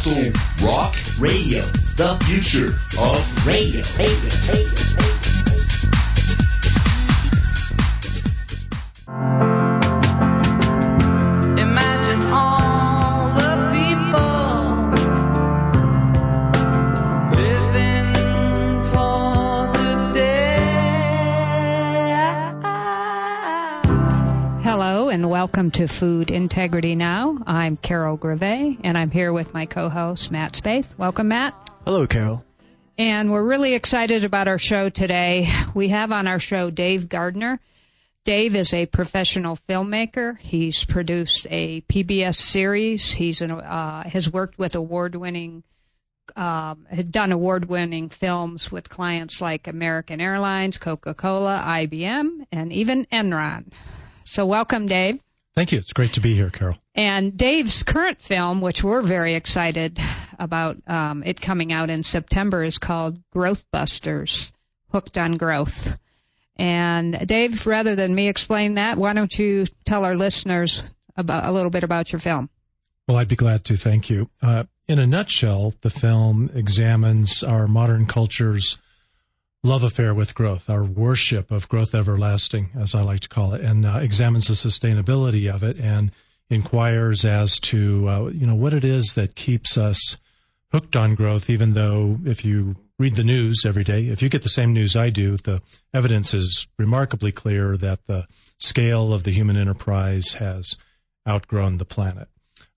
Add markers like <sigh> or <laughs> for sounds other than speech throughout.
Castle Rock Radio, the future of radio. radio, radio, radio. Welcome to Food Integrity Now. I'm Carol Gervais, and I'm here with my co-host Matt Spaeth. Welcome, Matt. Hello, Carol. And we're really excited about our show today. We have on our show Dave Gardner. Dave is a professional filmmaker. He's produced a PBS series. He's an, uh, has worked with award-winning, um, had done award-winning films with clients like American Airlines, Coca-Cola, IBM, and even Enron. So welcome, Dave. Thank you. It's great to be here, Carol. And Dave's current film, which we're very excited about um, it coming out in September, is called GrowthBusters Hooked on Growth. And Dave, rather than me explain that, why don't you tell our listeners about a little bit about your film? Well, I'd be glad to. Thank you. Uh, in a nutshell, the film examines our modern culture's love affair with growth, our worship of growth everlasting, as I like to call it, and uh, examines the sustainability of it and inquires as to uh, you know what it is that keeps us hooked on growth. Even though if you read the news every day, if you get the same news I do, the evidence is remarkably clear that the scale of the human enterprise has outgrown the planet.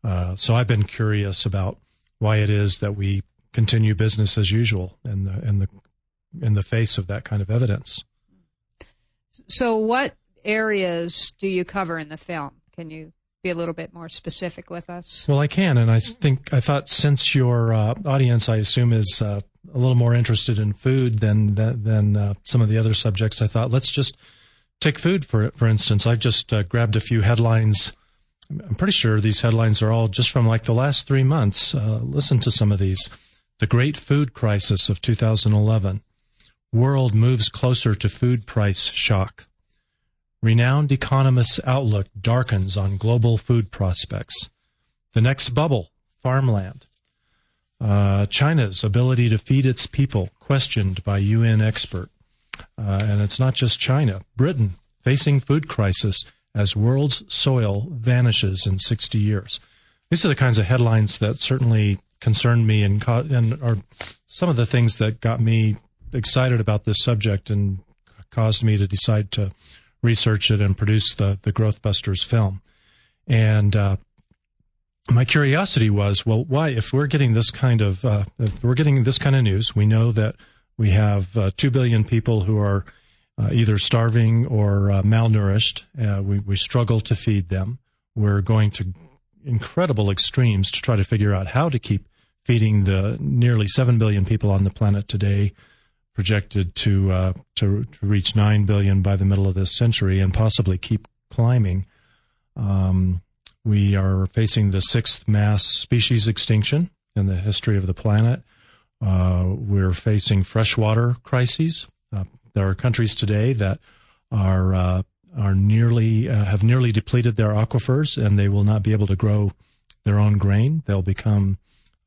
Uh, so I've been curious about why it is that we continue business as usual and the and the in the face of that kind of evidence. So, what areas do you cover in the film? Can you be a little bit more specific with us? Well, I can, and I think I thought since your uh, audience, I assume, is uh, a little more interested in food than than uh, some of the other subjects, I thought let's just take food for for instance. I've just uh, grabbed a few headlines. I'm pretty sure these headlines are all just from like the last three months. Uh, listen to some of these: the Great Food Crisis of 2011 world moves closer to food price shock. Renowned economists' outlook darkens on global food prospects. The next bubble, farmland. Uh, China's ability to feed its people questioned by UN expert. Uh, and it's not just China. Britain facing food crisis as world's soil vanishes in 60 years. These are the kinds of headlines that certainly concerned me and, and are some of the things that got me excited about this subject and caused me to decide to research it and produce the the GrowthBusters film. And uh, my curiosity was, well, why? If we're getting this kind of uh, if we're getting this kind of news, we know that we have uh, two billion people who are uh, either starving or uh, malnourished. Uh, we we struggle to feed them. We're going to incredible extremes to try to figure out how to keep feeding the nearly seven billion people on the planet today projected to, uh, to, to reach nine billion by the middle of this century and possibly keep climbing. Um, we are facing the sixth mass species extinction in the history of the planet. Uh, we're facing freshwater crises. Uh, there are countries today that are uh, are nearly uh, have nearly depleted their aquifers, and they will not be able to grow their own grain. They'll become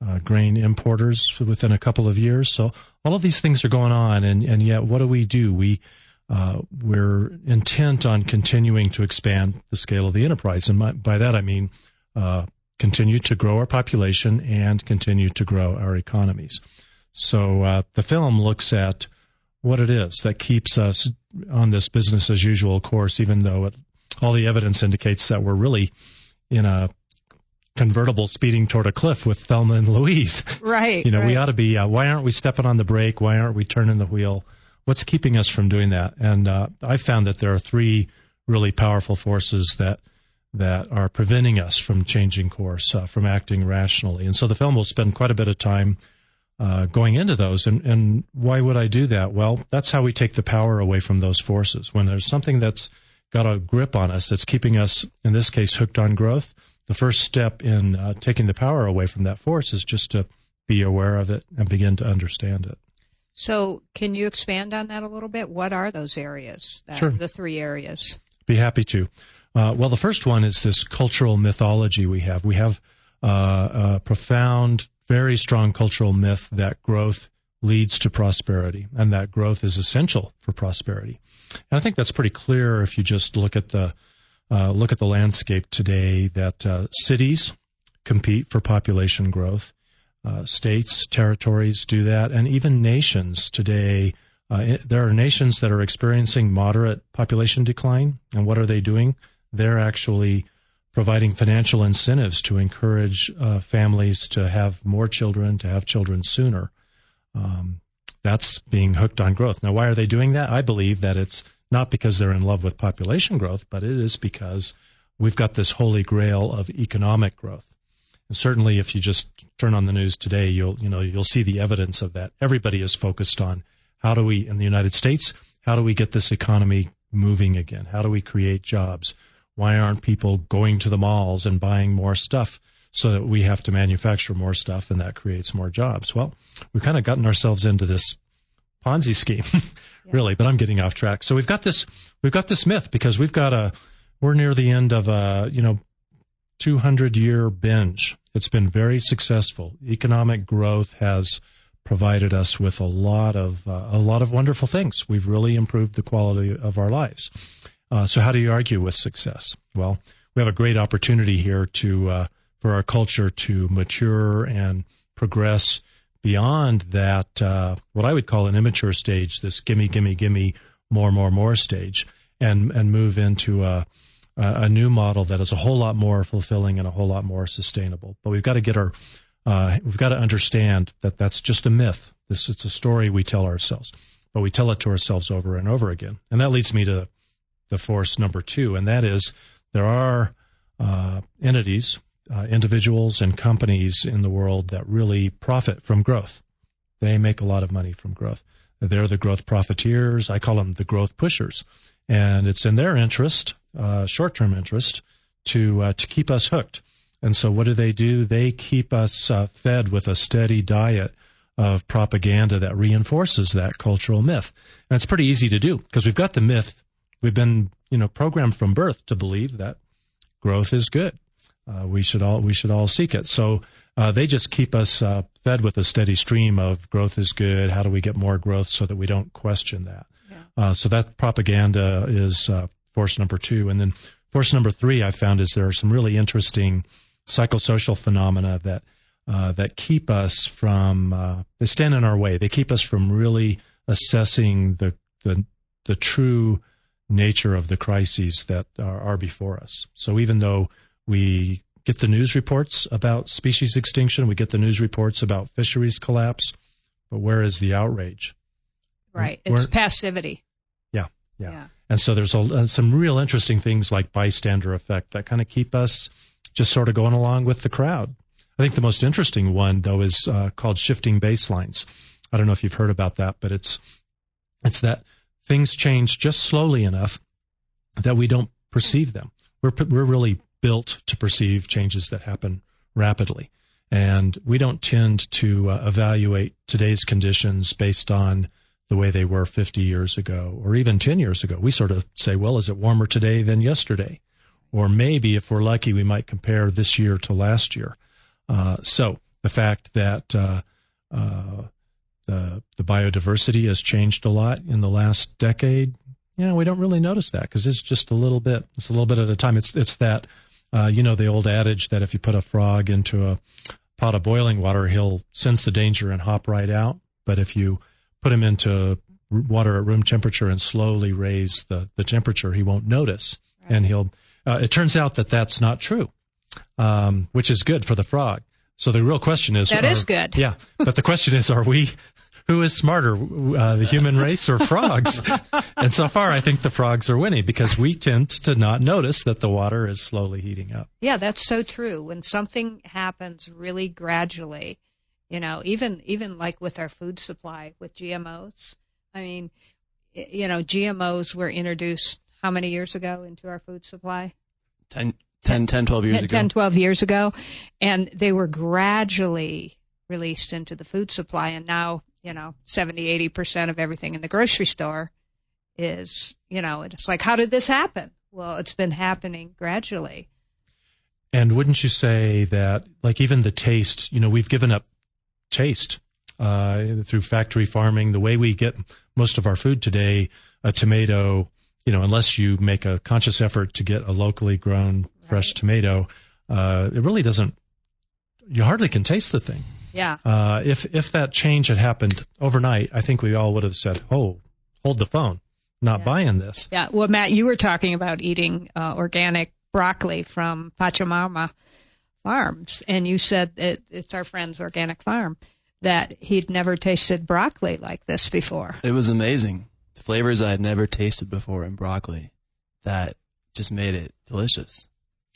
uh, grain importers within a couple of years. So all of these things are going on, and, and yet what do we do? We uh, we're intent on continuing to expand the scale of the enterprise, and my, by that I mean uh, continue to grow our population and continue to grow our economies. So uh, the film looks at what it is that keeps us on this business as usual course, even though it, all the evidence indicates that we're really in a convertible speeding toward a cliff with Thelma and Louise. <laughs> Right. you know, right. we ought to be, uh, why aren't we stepping on the brake? Why aren't we turning the wheel? What's keeping us from doing that? And uh, I found that there are three really powerful forces that that are preventing us from changing course, uh, from acting rationally. And so the film will spend quite a bit of time uh, going into those. And, and why would I do that? Well, that's how we take the power away from those forces. When there's something that's got a grip on us, that's keeping us, in this case, hooked on growth, the first step in uh, taking the power away from that force is just to be aware of it and begin to understand it. So, can you expand on that a little bit? What are those areas? That, sure. The three areas. Be happy to. Uh, well, the first one is this cultural mythology we have. We have uh, a profound, very strong cultural myth that growth leads to prosperity and that growth is essential for prosperity. And I think that's pretty clear if you just look at the uh, look at the landscape today that uh, cities compete for population growth. Uh, states, territories do that, and even nations today. Uh, there are nations that are experiencing moderate population decline, and what are they doing? They're actually providing financial incentives to encourage uh, families to have more children, to have children sooner. Um, that's being hooked on growth. Now, why are they doing that? I believe that it's not because they're in love with population growth, but it is because we've got this holy grail of economic growth. And certainly, if you just turn on the news today, you'll you know you'll see the evidence of that. Everybody is focused on how do we in the United States, how do we get this economy moving again? How do we create jobs? Why aren't people going to the malls and buying more stuff so that we have to manufacture more stuff and that creates more jobs? Well, we've kind of gotten ourselves into this Ponzi scheme, <laughs> really, but I'm getting off track. So we've got this, we've got this myth because we've got a, we're near the end of a, you know, 200 year binge. It's been very successful. Economic growth has provided us with a lot of uh, a lot of wonderful things. We've really improved the quality of our lives. Uh, so how do you argue with success? Well, we have a great opportunity here to uh, for our culture to mature and progress beyond that uh, what I would call an immature stage, this gimme, gimme, gimme, more, more, more stage, and and move into a a new model that is a whole lot more fulfilling and a whole lot more sustainable. But we've got to get our uh, we've got to understand that that's just a myth. This it's a story we tell ourselves, but we tell it to ourselves over and over again. And that leads me to the force number two, and that is there are uh, entities, uh, individuals, and companies in the world that really profit from growth. They make a lot of money from growth. They're the growth profiteers. I call them the growth pushers, and it's in their interest, uh, short-term interest, to uh, to keep us hooked. And so, what do they do? They keep us uh, fed with a steady diet of propaganda that reinforces that cultural myth. And it's pretty easy to do because we've got the myth We've been, you know, programmed from birth to believe that growth is good. Uh, we should all we should all seek it. So uh, they just keep us uh, fed with a steady stream of growth is good. How do we get more growth so that we don't question that? Yeah. Uh, so that propaganda is uh, force number two, and then force number three I found is there are some really interesting psychosocial phenomena that uh, that keep us from they stand in our way. They keep us from really assessing the the the true nature of the crises that are, are before us. So even though we get the news reports about species extinction, we get the news reports about fisheries collapse, but where is the outrage? Right. Where, it's passivity. Yeah, yeah. yeah. And so there's a, uh, some real interesting things like bystander effect that kind of keep us just sort of going along with the crowd. I think the most interesting one, though, is uh, called shifting baselines. I don't know if you've heard about that, but it's it's that things change just slowly enough that we don't perceive them. We're, we're really built to perceive changes that happen rapidly. And we don't tend to uh, evaluate today's conditions based on the way they were 50 years ago or even 10 years ago. We sort of say, well, is it warmer today than yesterday? Or maybe if we're lucky, we might compare this year to last year. Uh, so the fact that uh, uh the the biodiversity has changed a lot in the last decade. You know, we don't really notice that because it's just a little bit. It's a little bit at a time. It's it's that uh, you know the old adage that if you put a frog into a pot of boiling water, he'll sense the danger and hop right out. But if you put him into water at room temperature and slowly raise the, the temperature, he won't notice, right. and he'll. Uh, it turns out that that's not true, um, which is good for the frog. So the real question is that are, is good. Yeah, but the question is, are we who is smarter, uh, the human race or frogs? <laughs> and so far, I think the frogs are winning because we tend to not notice that the water is slowly heating up. Yeah, that's so true. When something happens really gradually, you know, even even like with our food supply with GMOs. I mean, you know, GMOs were introduced how many years ago into our food supply? 10, 10, 10 12 years 10, ago. 10, 12 years ago. And they were gradually released into the food supply. And now you know, 70, 80% of everything in the grocery store is, you know, it's like, how did this happen? Well, it's been happening gradually. And wouldn't you say that, like even the taste, you know, we've given up taste uh, through factory farming. The way we get most of our food today, a tomato, you know, unless you make a conscious effort to get a locally grown fresh tomato, uh, it really doesn't. You hardly can taste the thing. Yeah. Uh, if if that change had happened overnight, I think we all would have said, "Oh, hold the phone, not Yeah. buying this." Yeah. Well, Matt, you were talking about eating uh, organic broccoli from Pachamama Farms, and you said it, it's our friend's organic farm that he'd never tasted broccoli like this before. It was amazing. Flavors I had never tasted before in broccoli that just made it delicious.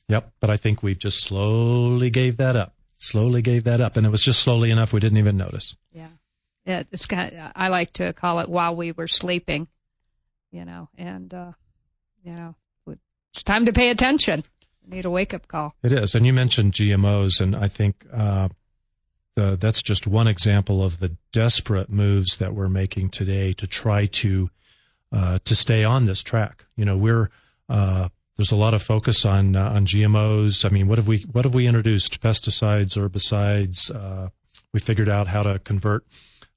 Yep. But I think we just slowly gave that up. Slowly gave that up, and it was just slowly enough we didn't even notice. Yeah. It's kind of, I like to call it while we were sleeping, you know, and, uh, you know, it's time to pay attention. Need a wake up call. It is, and you mentioned GMOs, and I think uh, the, that's just one example of the desperate moves that we're making today to try to uh, to stay on this track. You know, we're uh, there's a lot of focus on uh, on GMOs. I mean, what have we what have we introduced? Pesticides, herbicides. Uh, we figured out how to convert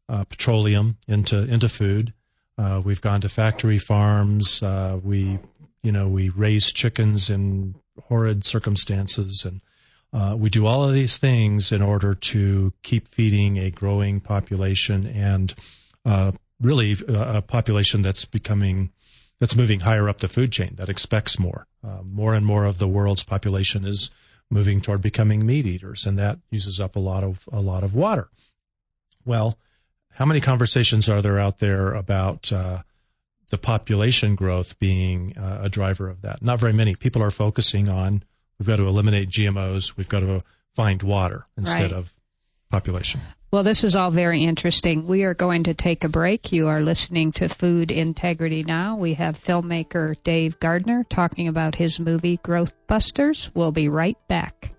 uh, petroleum into into food. Uh, we've gone to factory farms. Uh, we you know we raise chickens in horrid circumstances and uh, we do all of these things in order to keep feeding a growing population and really a population that's becoming that's moving higher up the food chain that expects more. Uh, more and more of the world's population is moving toward becoming meat eaters, and that uses up a lot of a lot of water. Well, how many conversations are there out there about uh, the population growth being uh, a driver of that? Not very many. People are focusing on we've got to eliminate GMOs, we've got to find water instead Right. of population. Well, this is all very interesting. We are going to take a break. You are listening to Food Integrity Now. We have filmmaker Dave Gardner talking about his movie Growth Busters. We'll be right back.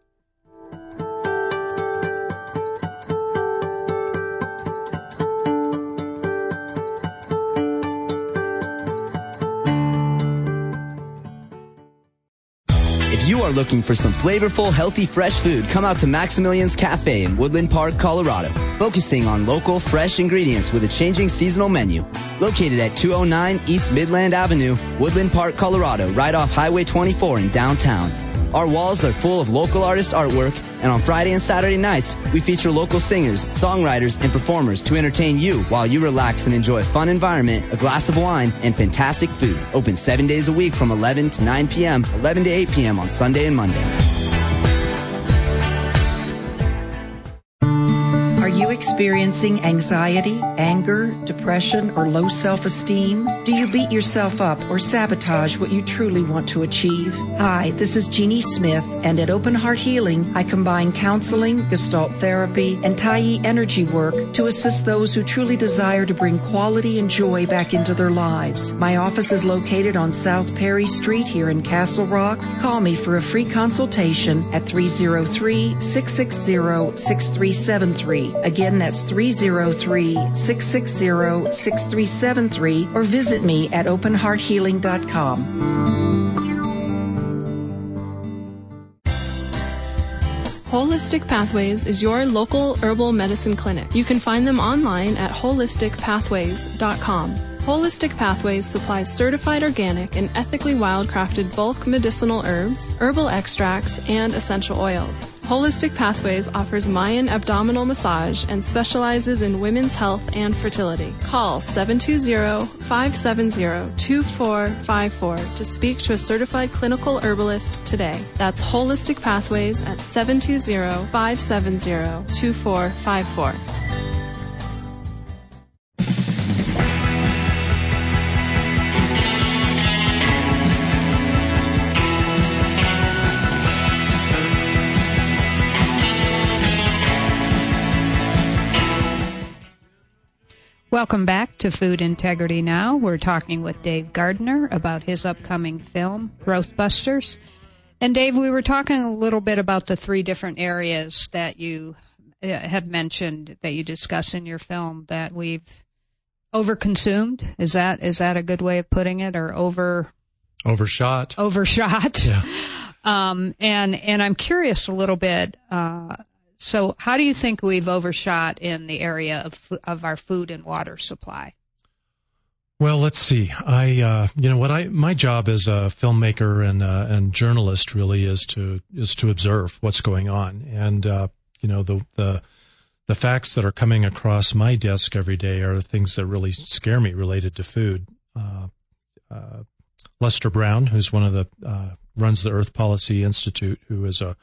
You are looking for some flavorful, healthy, fresh food, come out to Maximilian's Cafe in Woodland Park, Colorado, focusing on local, fresh ingredients with a changing seasonal menu. Located at 209 East Midland Avenue, Woodland Park, Colorado, right off Highway 24 in downtown. Our walls are full of local artist artwork, and on Friday and Saturday nights, we feature local singers, songwriters, and performers to entertain you while you relax and enjoy a fun environment, a glass of wine, and fantastic food. Open seven days a week from 11 to 9 p.m., 11 to 8 p.m. on Sunday and Monday. Experiencing anxiety, anger, depression, or low self esteem? Do you beat yourself up or sabotage what you truly want to achieve? Hi, this is Jeannie Smith, and at Open Heart Healing, I combine counseling, gestalt therapy, and Tai energy work to assist those who truly desire to bring quality and joy back into their lives. My office is located on South Perry Street here in Castle Rock. Call me for a free consultation at 303 660 6373. Again, that's 303 660 6373 or visit me at openhearthealing.com. Holistic Pathways is your local herbal medicine clinic. You can find them online at holisticpathways.com. Holistic Pathways supplies certified organic and ethically wildcrafted bulk medicinal herbs, herbal extracts, and essential oils. Holistic Pathways offers Mayan abdominal massage and specializes in women's health and fertility. Call 720-570-2454 to speak to a certified clinical herbalist today. That's Holistic Pathways at 720-570-2454. Welcome back to Food Integrity Now. We're talking with Dave Gardner about his upcoming film, GrowthBusters. And Dave, we were talking a little bit about the three different areas that you uh, have mentioned that you discuss in your film that we've overconsumed. Is that is that a good way of putting it, or over Overshot. overshot? Yeah. <laughs> Um, and and I'm curious a little bit. Uh, so, how do you think we've overshot in the area of of our food and water supply? Well, let's see. I, uh, you know, what I my job as a filmmaker and uh, and journalist really is to is to observe what's going on, and uh, you know the the the facts that are coming across my desk every day are the things that really scare me related to food. Uh, uh, Lester Brown, who's one of the uh, runs the Earth Policy Institute, who is a,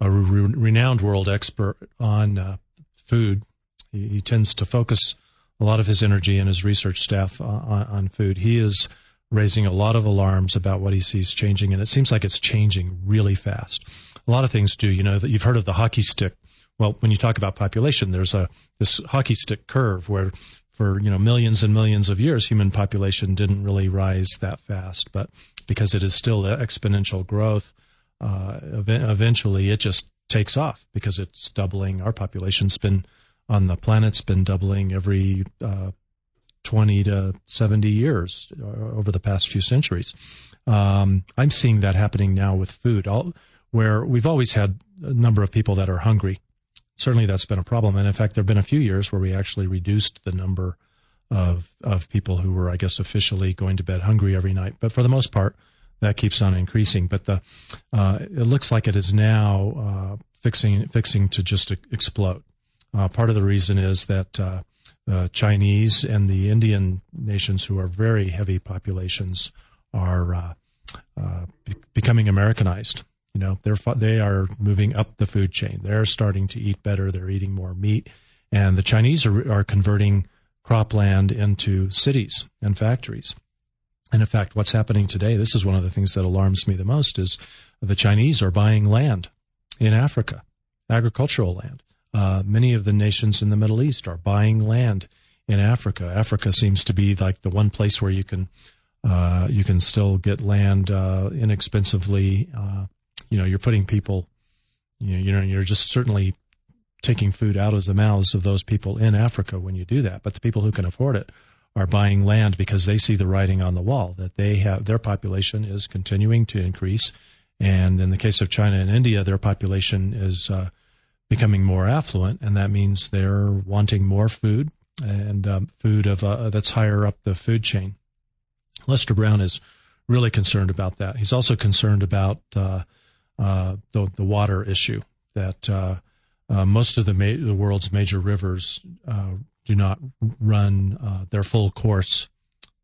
a re- renowned world expert on uh, food. He, he tends to focus a lot of his energy and his research staff uh, on, on food. He is raising a lot of alarms about what he sees changing, and it seems like it's changing really fast. A lot of things do. You know that you've heard of the hockey stick. Well, when you talk about population, there's a this hockey stick curve where for you know millions and millions of years human population didn't really rise that fast but because it is still exponential growth uh, eventually it just takes off because it's doubling our population's been on the planet's been doubling every uh, 20 to 70 years uh, over the past few centuries. Um, I'm seeing that happening now with food, all, where we've always had a number of people that are hungry. Certainly, that's been a problem. And in fact, there have been a few years where we actually reduced the number of of people who were, I guess, officially going to bed hungry every night. But for the most part, that keeps on increasing. But the uh, it looks like it is now uh, fixing fixing to just explode. Uh, part of the reason is that uh, the Chinese and the Indian nations, who are very heavy populations, are uh, uh be- becoming Americanized. You know, they're they are moving up the food chain. They're starting to eat better. They're eating more meat, and the Chinese are, are converting cropland into cities and factories. And in fact, what's happening today, this is one of the things that alarms me the most, is the Chinese are buying land in Africa, agricultural land. Uh, many of the nations in the Middle East are buying land in Africa. Africa seems to be like the one place where you can uh, you can still get land uh, inexpensively. Uh, you know, you're putting people, you know, you know, you're just certainly taking food out of the mouths of those people in Africa when you do that. But the people who can afford it are buying land because they see the writing on the wall that they have their population is continuing to increase, and in the case of China and India, their population is uh, becoming more affluent, and that means they're wanting more food and um, food of uh, that's higher up the food chain. Lester Brown is really concerned about that. He's also concerned about uh, uh, the the water issue that uh, uh, most of the ma- the world's major rivers uh, do not run their full course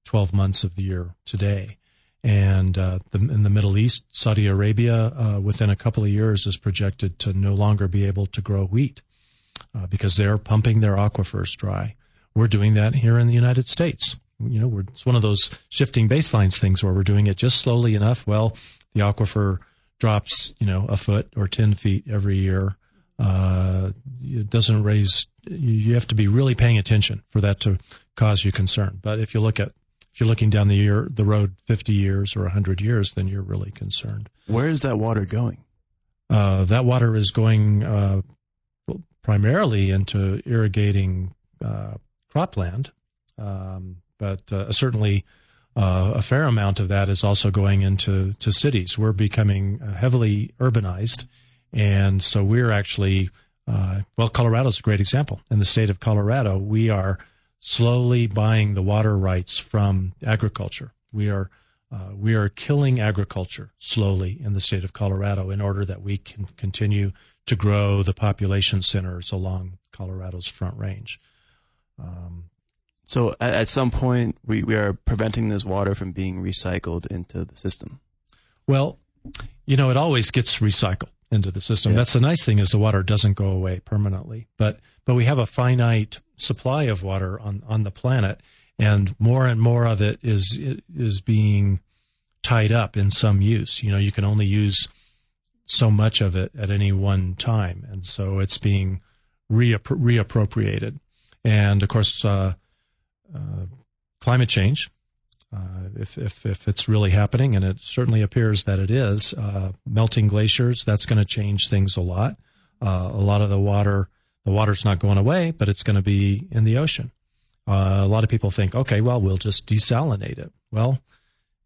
twelve months of the year today. And uh, the, in the Middle East, Saudi Arabia, uh, within a couple of years, is projected to no longer be able to grow wheat uh, because they're pumping their aquifers dry. We're doing that here in the United States. You know, it's one of those shifting baselines things where we're doing it just slowly enough. Well, the aquifer drops, you know, a foot or 10 feet every year. Uh, it doesn't raise, you have to be really paying attention for that to cause you concern. But if you look at if you're looking down the year, the road 50 years or 100 years, then you're really concerned. Where is that water going? Uh, that water is going uh, primarily into irrigating uh, cropland, um, but uh, certainly uh, a fair amount of that is also going into to cities. We're becoming heavily urbanized, and so we're actually well, Colorado's a great example. In the state of Colorado, we are slowly buying the water rights from agriculture. We are uh, we are killing agriculture slowly in the state of Colorado in order that we can continue to grow the population centers along Colorado's Front Range. Um, so at, at, some point, we, we are preventing this water from being recycled into the system. Well, you know, it always gets recycled into the system. Yeah. That's the nice thing is the water doesn't go away permanently. But but we have a finite supply of water on on the planet, and more and more of it is is being tied up in some use. You know, you can only use so much of it at any one time, and so it's being reappro- reappropriated. And of course, uh, uh, climate change uh, if, if, if it's really happening, and it certainly appears that it is, uh, melting glaciers, that's going to change things a lot. Uh, a lot of the water, the water's not going away, but it's going to be in the ocean. Uh, a lot of people think, okay, well, we'll just desalinate it. Well,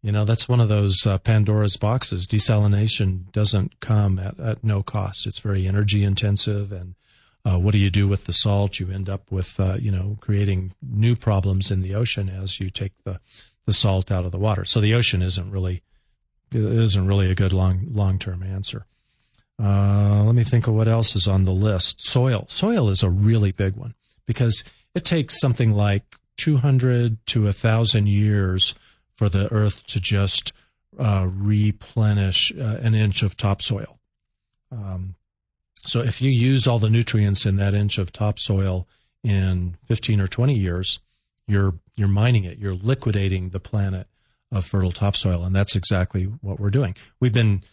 You know, that's one of those uh, Pandora's boxes. Desalination doesn't come at, at no cost. It's very energy intensive. And what do you do with the salt? You end up with, you know, creating new problems in the ocean as you take the, the salt out of the water. So the ocean isn't really, isn't really a good long, long term answer. Uh, let me think of what else is on the list. Soil. Soil is a really big one because it takes something like 200 to 1,000 years for the earth to just uh, replenish uh, an inch of topsoil. Um, so if you use all the nutrients in that inch of topsoil in 15 or 20 years, you're you're mining it. You're liquidating the planet of fertile topsoil, and that's exactly what we're doing. We've been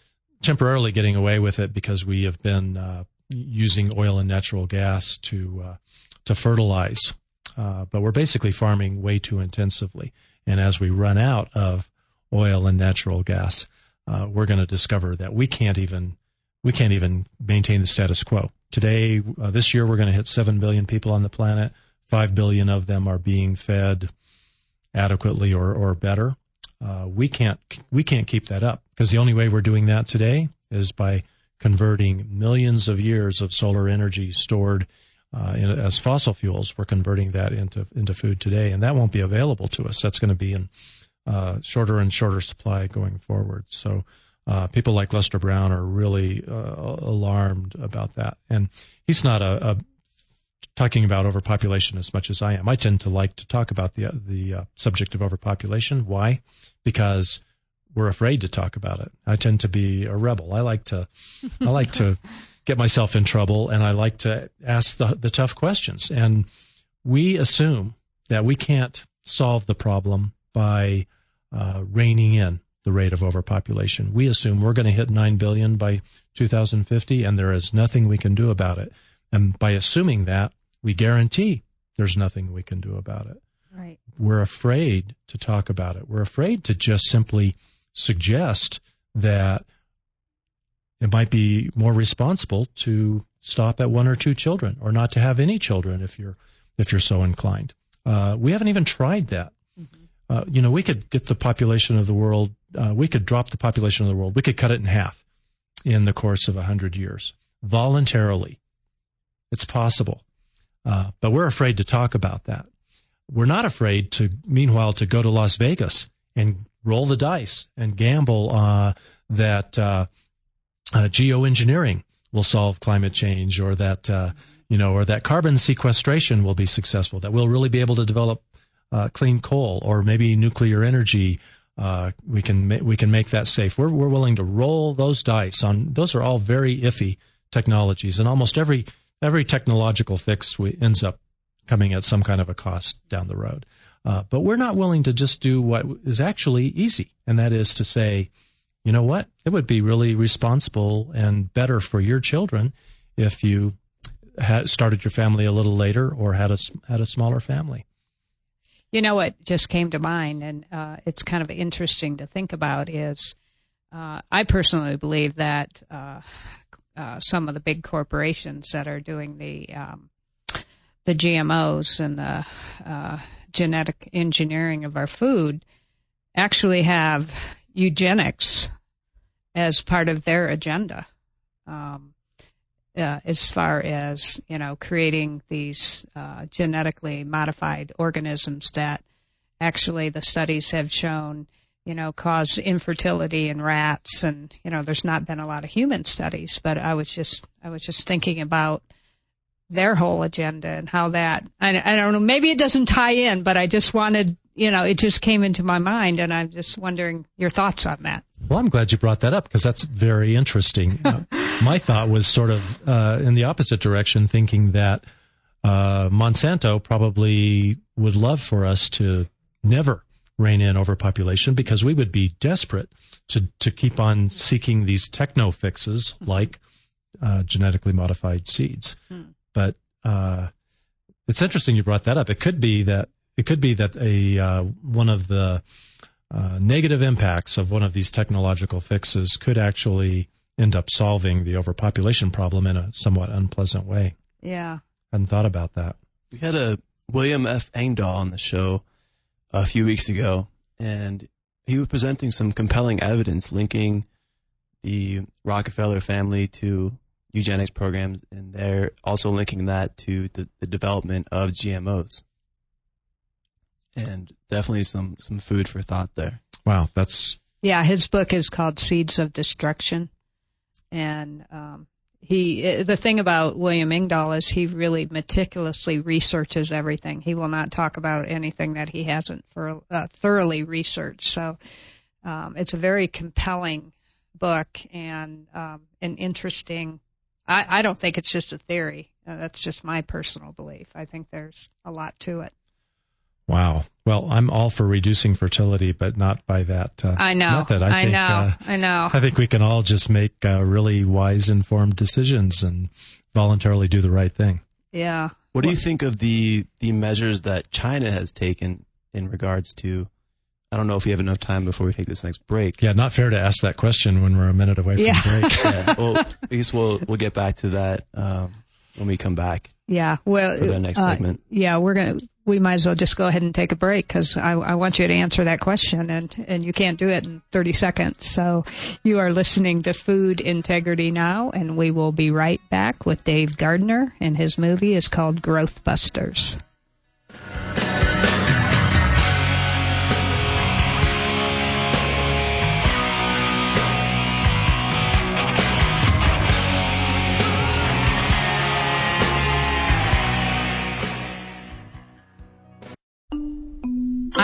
temporarily getting away with it because we have been uh, using oil and natural gas to uh, to fertilize, uh, but we're basically farming way too intensively. And as we run out of oil and natural gas, uh, we're going to discover that we can't even we can't even maintain the status quo. Today, uh, this year, we're going to hit seven billion people on the planet. Five billion of them are being fed adequately or or better. Uh, we can't we can't keep that up because the only way we're doing that today is by converting millions of years of solar energy stored uh, in, as fossil fuels. We're converting that into into food today, and that won't be available to us. That's going to be in uh, shorter and shorter supply going forward. So. Uh, people like Lester Brown are really uh, alarmed about that, and he's not a, a, talking about overpopulation as much as I am. I tend to like to talk about the the uh, subject of overpopulation. Why? Because we're afraid to talk about it. I tend to be a rebel. I like to I like to <laughs> get myself in trouble and I like to ask the, the tough questions. And we assume that we can't solve the problem by uh, reining in the rate of overpopulation. We assume we're going to hit 9 billion by 2050 and there is nothing we can do about it. And by assuming that, we guarantee there's nothing we can do about it. Right. We're afraid to talk about it. We're afraid to just simply suggest that it might be more responsible to stop at one or two children or not to have any children if you're if you're so inclined. Uh, we haven't even tried that. Mm-hmm. Uh, you know, we could get the population of the world. Uh, we could drop the population of the world. We could cut it in half in the course of a hundred years voluntarily. It's possible, uh, but we're afraid to talk about that. We're not afraid to, meanwhile, to go to Las Vegas and roll the dice and gamble uh, that uh, uh, geoengineering will solve climate change or that uh, you know or that carbon sequestration will be successful that we'll really be able to develop uh, clean coal or maybe nuclear energy we can ma- we can make that safe we're, we're willing to roll those dice on those are all very iffy technologies and almost every every technological fix we, ends up coming at some kind of a cost down the road uh, but we're not willing to just do what is actually easy and that is to say you know what? It would be really responsible and better for your children if you had started your family a little later or had a had a smaller family. You know what just came to mind, and uh, it's kind of interesting to think about. Is uh, I personally believe that uh, some of the big corporations that are doing the um, the GMOs and the uh, genetic engineering of our food actually have eugenics as part of their agenda. Um, uh, as far as you know, creating these uh, genetically modified organisms that actually the studies have shown, you know, cause infertility in rats, and you know, there's not been a lot of human studies, but I was just I was just thinking about their whole agenda and how that I, I don't know maybe it doesn't tie in, but I just wanted you know, it just came into my mind, and I'm just wondering your thoughts on that. Well, I'm glad you brought that up because that's very interesting. <laughs> uh, my thought was sort of uh, in the opposite direction, thinking that uh, Monsanto probably would love for us to never rein in overpopulation because we would be desperate to to keep on seeking these techno fixes like uh, genetically modified seeds. Hmm. But uh, it's interesting you brought that up. It could be that it could be that a uh, one of the uh, negative impacts of one of these technological fixes could actually end up solving the overpopulation problem in a somewhat unpleasant way. Yeah, hadn't thought about that. We had a William F. Engdahl on the show a few weeks ago, and he was presenting some compelling evidence linking the Rockefeller family to eugenics programs, and they're also linking that to the, the development of GMOs. And definitely some some food for thought there. Wow, that's Yeah, his book is called Seeds of Destruction, and um, he the thing about William Engdahl is he really meticulously researches everything. He will not talk about anything that he hasn't for, uh, thoroughly researched. So um, it's a very compelling book and um, an interesting. I, I don't think it's just a theory. Uh, that's just my personal belief. I think there's a lot to it. Wow. Well, I'm all for reducing fertility, but not by that uh, I know. method. I, think, know. uh, I know. I think we can all just make uh, really wise, informed decisions and voluntarily do the right thing. yeah. What do you think of the the measures that China has taken in regards to? I don't know if we have enough time before we take this next break. Yeah, not fair to ask that question when we're a minute away from Yeah. break. <laughs> Yeah, well, I guess we'll we'll get back to that um, when we come back. Yeah. Well, For the next uh, segment. Yeah, we're gonna. We might as well just go ahead and take a break because I, I want you to answer that question, and and you can't do it in thirty seconds. So you are listening to Food Integrity Now, and we will be right back with Dave Gardner, and his movie is called GrowthBusters.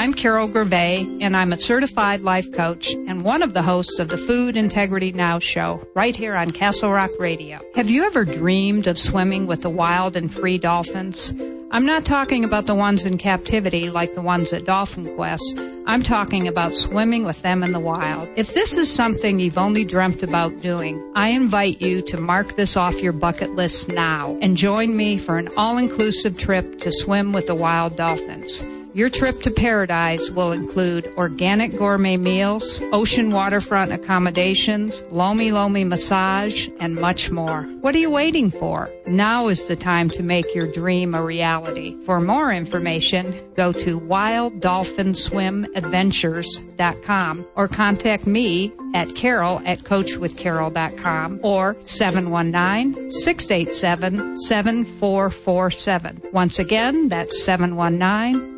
I'm Carol Gervais, and I'm a certified life coach and one of the hosts of the Food Integrity Now show right here on Castle Rock Radio. Have you ever dreamed of swimming with the wild and free dolphins? I'm not talking about the ones in captivity like the ones at Dolphin Quest. I'm talking about swimming with them in the wild. If this is something you've only dreamt about doing, I invite you to mark this off your bucket list now and join me for an all-inclusive trip to swim with the wild dolphins. Your trip to paradise will include organic gourmet meals, ocean waterfront accommodations, Lomi Lomi massage, and much more. What are you waiting for? Now is the time to make your dream a reality. For more information, go to wilddolphinswimadventures.com or contact me at carol at coachwithcarol.com or 719-687-7447. Once again, that's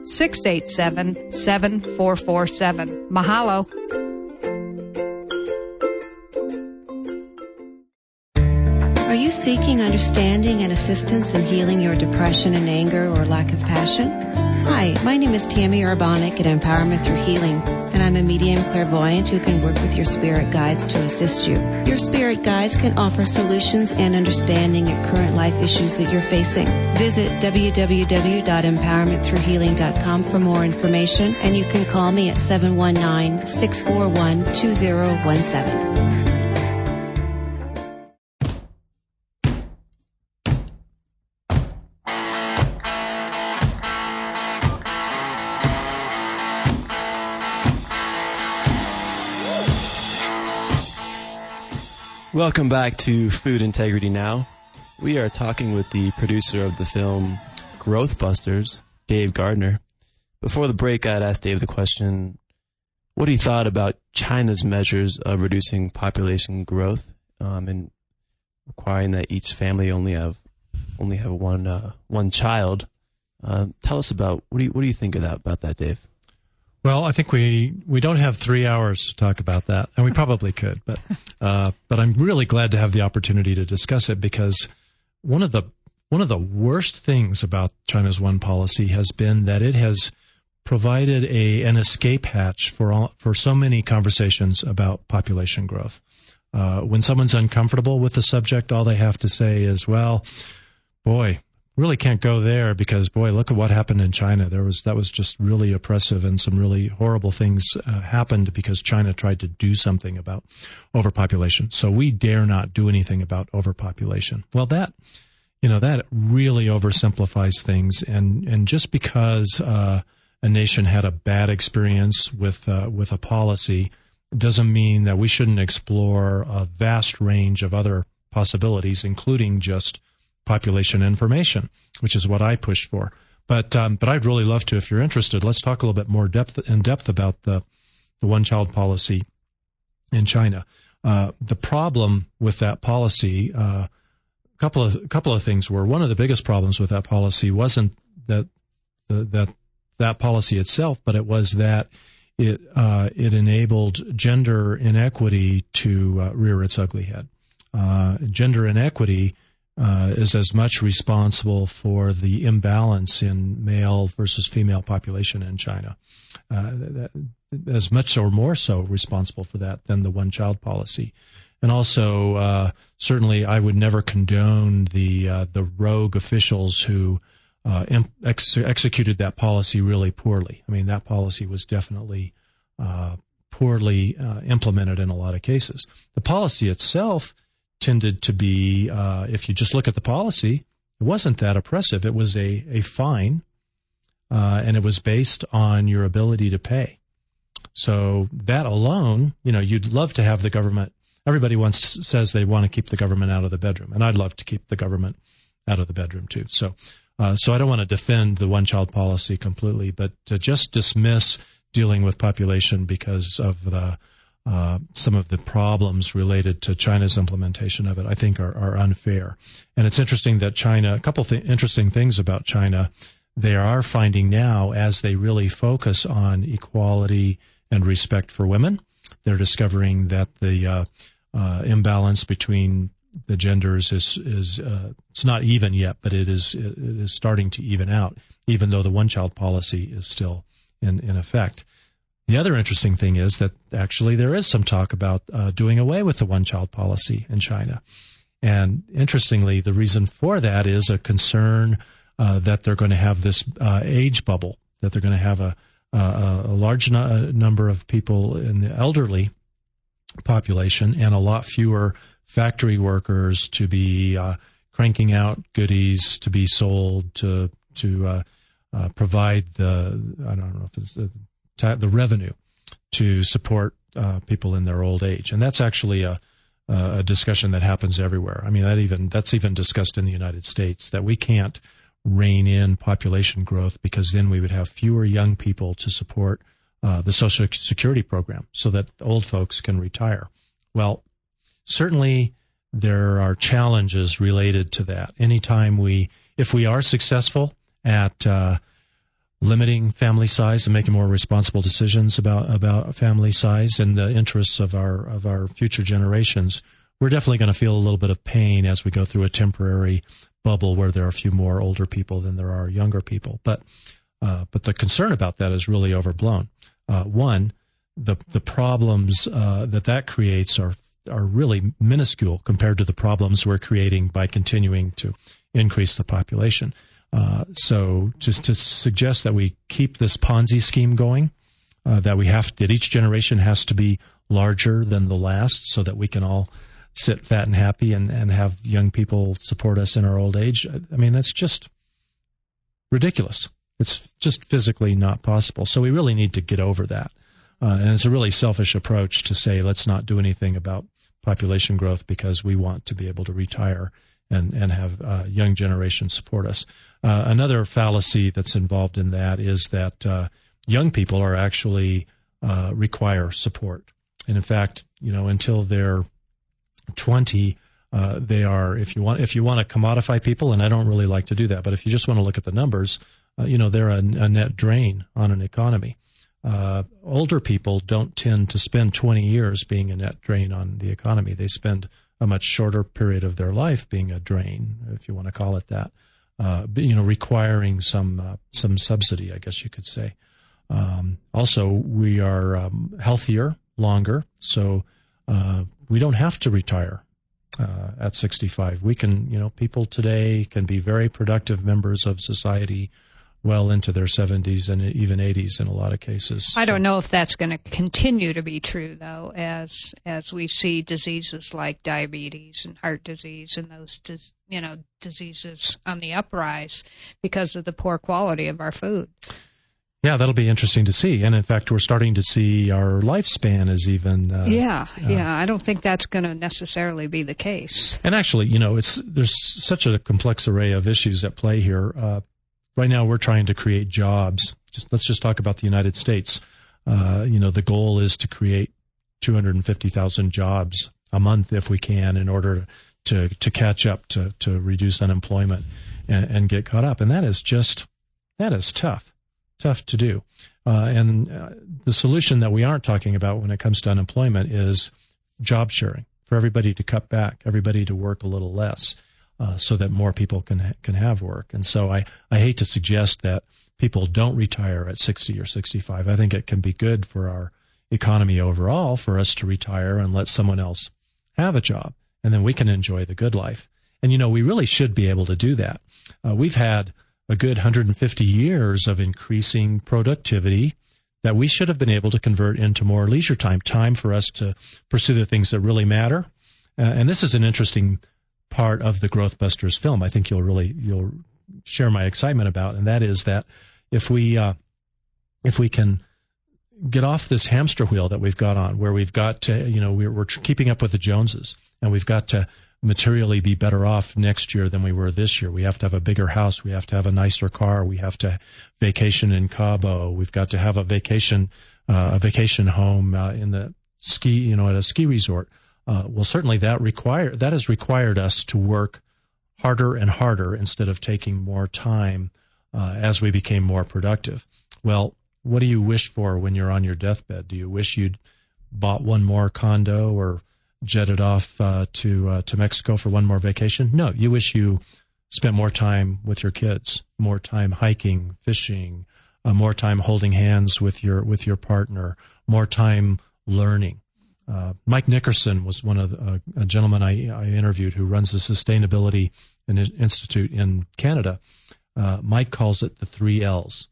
719-687-7447. Mahalo. Are you seeking understanding and assistance in healing your depression and anger or lack of passion? Hi, my name is Tammy Urbanic at Empowerment Through Healing, and I'm a medium clairvoyant who can work with your spirit guides to assist you. Your spirit guides can offer solutions and understanding at current life issues that you're facing. Visit www.empowermentthroughhealing.com for more information, and you can call me at 719 641 2017. Welcome back to Food Integrity Now. We are talking with the producer of the film GrowthBusters, Dave Gardner. Before the break, I'd asked Dave the question what he thought about China's measures of reducing population growth um, and requiring that each family only have only have one uh, one child. Uh, tell us about what do you what do you think of that about that, Dave? Well, I think we we don't have three hours to talk about that, and we probably could, but <laughs> uh, but I'm really glad to have the opportunity to discuss it because one of the one of the worst things about China's one policy has been that it has provided a an escape hatch for all, for so many conversations about population growth. Uh, when someone's uncomfortable with the subject, all they have to say is, "Well, boy, really can't go there because boy look at what happened in china. There was that was just really oppressive and some really horrible things uh, happened because china tried to do something about overpopulation. So we dare not do anything about overpopulation. Well that you know that really oversimplifies things. And and just because uh, a nation had a bad experience with uh, with a policy doesn't mean that we shouldn't explore a vast range of other possibilities including just population information, which is what I pushed for. But um, but I'd really love to, if you're interested, let's talk a little bit more depth in depth about the the one child policy in China. Uh, the problem with that policy, uh, a couple of couple of things were one of the biggest problems with that policy wasn't that the, that that policy itself, but it was that it uh, it enabled gender inequity to uh, rear its ugly head. Uh, gender inequity uh, is as much responsible for the imbalance in male versus female population in China, uh, that, as much or more so responsible for that than the one child policy. And also, uh, certainly, I would never condone the uh, the rogue officials who uh, ex- executed that policy really poorly. I mean, that policy was definitely uh, poorly implemented in a lot of cases. The policy itself tended to be, uh, if you just look at the policy, it wasn't that oppressive. It was a, a fine, uh, and it was based on your ability to pay. So that alone, you know, you'd love to have the government. Everybody wants says they want to keep the government out of the bedroom, and I'd love to keep the government out of the bedroom too. So, uh, so I don't want to defend the one-child policy completely, but to just dismiss dealing with population because of the uh, some of the problems related to China's implementation of it, I think, are, are unfair. And it's interesting that China, a couple th- interesting things about China, they are finding now as they really focus on equality and respect for women, they're discovering that the uh, uh, imbalance between the genders is is uh, it's not even yet, but it is it is starting to even out, even though the one child policy is still in in effect. The other interesting thing is that actually there is some talk about uh, doing away with the one child policy in China. And interestingly, the reason for that is a concern uh, that they're going to have this uh, age bubble, that they're going to have a, a, a large no- number of people in the elderly population and a lot fewer factory workers to be uh, cranking out goodies to be sold to to uh, uh, provide the I don't know if it's the revenue to support uh, people in their old age, and that's actually a, a discussion that happens everywhere. I mean, that even that's even discussed in the United States that we can't rein in population growth because then we would have fewer young people to support uh, the Social Security program so that old folks can retire. Well, certainly there are challenges related to that. Anytime we, if we are successful at uh, limiting family size and making more responsible decisions about about family size and the interests of our of our future generations, we're definitely going to feel a little bit of pain as we go through a temporary bubble where there are a few more older people than there are younger people. But uh, but the concern about that is really overblown. Uh, one, the the problems uh, that that creates are are really minuscule compared to the problems we're creating by continuing to increase the population. Uh, so just to suggest that we keep this Ponzi scheme going, uh, that we have that each generation has to be larger than the last, so that we can all sit fat and happy and, and have young people support us in our old age. I mean, that's just ridiculous. It's just physically not possible. So we really need to get over that. Uh, and it's a really selfish approach to say, let's not do anything about population growth because we want to be able to retire and, and have uh, young generations support us. Uh, another fallacy that's involved in that is that uh, young people are actually uh, require support. And in fact, you know, until they're 20, uh, they are, if you want, if you want to commodify people, and I don't really like to do that, but if you just want to look at the numbers, uh, you know, they're a, a, net drain on an economy. older people don't tend to spend 20 years being a net drain on the economy. They spend a much shorter period of their life being a drain, if you want to call it that. Uh, you know, requiring some uh, some subsidy, I guess you could say. Um, also, we are um, healthier longer, so uh, we don't have to retire uh, at 65. We can, you know, people today can be very productive members of society well into their 70s and even 80s in a lot of cases. I don't know if that's going to continue to be true though as as we see diseases like diabetes and heart disease and those you know diseases on the uprise because of the poor quality of our food. Yeah, that'll be interesting to see. And in fact, we're starting to see our lifespan is even. Uh, yeah, uh, yeah. I don't think that's going to necessarily be the case. And actually, you know, it's there's such a complex array of issues at play here. Uh, right now we're trying to create jobs. Just, let's just talk about the United States. Uh, you know, the goal is to create 250,000 jobs a month if we can in order to, to catch up, to, to reduce unemployment and, and get caught up. And that is just, that is tough, tough to do. Uh, and uh, the solution that we aren't talking about when it comes to unemployment is job sharing for everybody to cut back, everybody to work a little less. Uh, so that more people can can have work. And so I, I hate to suggest that people don't retire at 60 or 65. I think it can be good for our economy overall for us to retire and let someone else have a job, and then we can enjoy the good life. And you know, we really should be able to do that. Uh, we've had a good 150 years of increasing productivity that we should have been able to convert into more leisure time, time for us to pursue the things that really matter. Uh, and this is an interesting part of the GrowthBusters film. I think you'll really you'll share my excitement about, and that is that if we uh, if we can get off this hamster wheel that we've got on, where we've got to you know we're, we're keeping up with the Joneses, and we've got to materially be better off next year than we were this year. We have to have a bigger house. We have to have a nicer car. We have to vacation in Cabo. We've got to have a vacation, uh, a vacation home uh, in the ski, you know, at a ski resort. Uh, well, certainly that require that has required us to work harder and harder instead of taking more time uh, as we became more productive. Well, what do you wish for when you're on your deathbed? Do you wish you'd bought one more condo or jetted off uh, to uh, to Mexico for one more vacation? No, you wish you spent more time with your kids, more time hiking, fishing, uh, more time holding hands with your with your partner, more time learning. Uh, Mike Nickerson was one of the, uh, a gentleman I, I, interviewed who runs the Sustainability Institute in Canada. Uh, Mike calls it the three L's: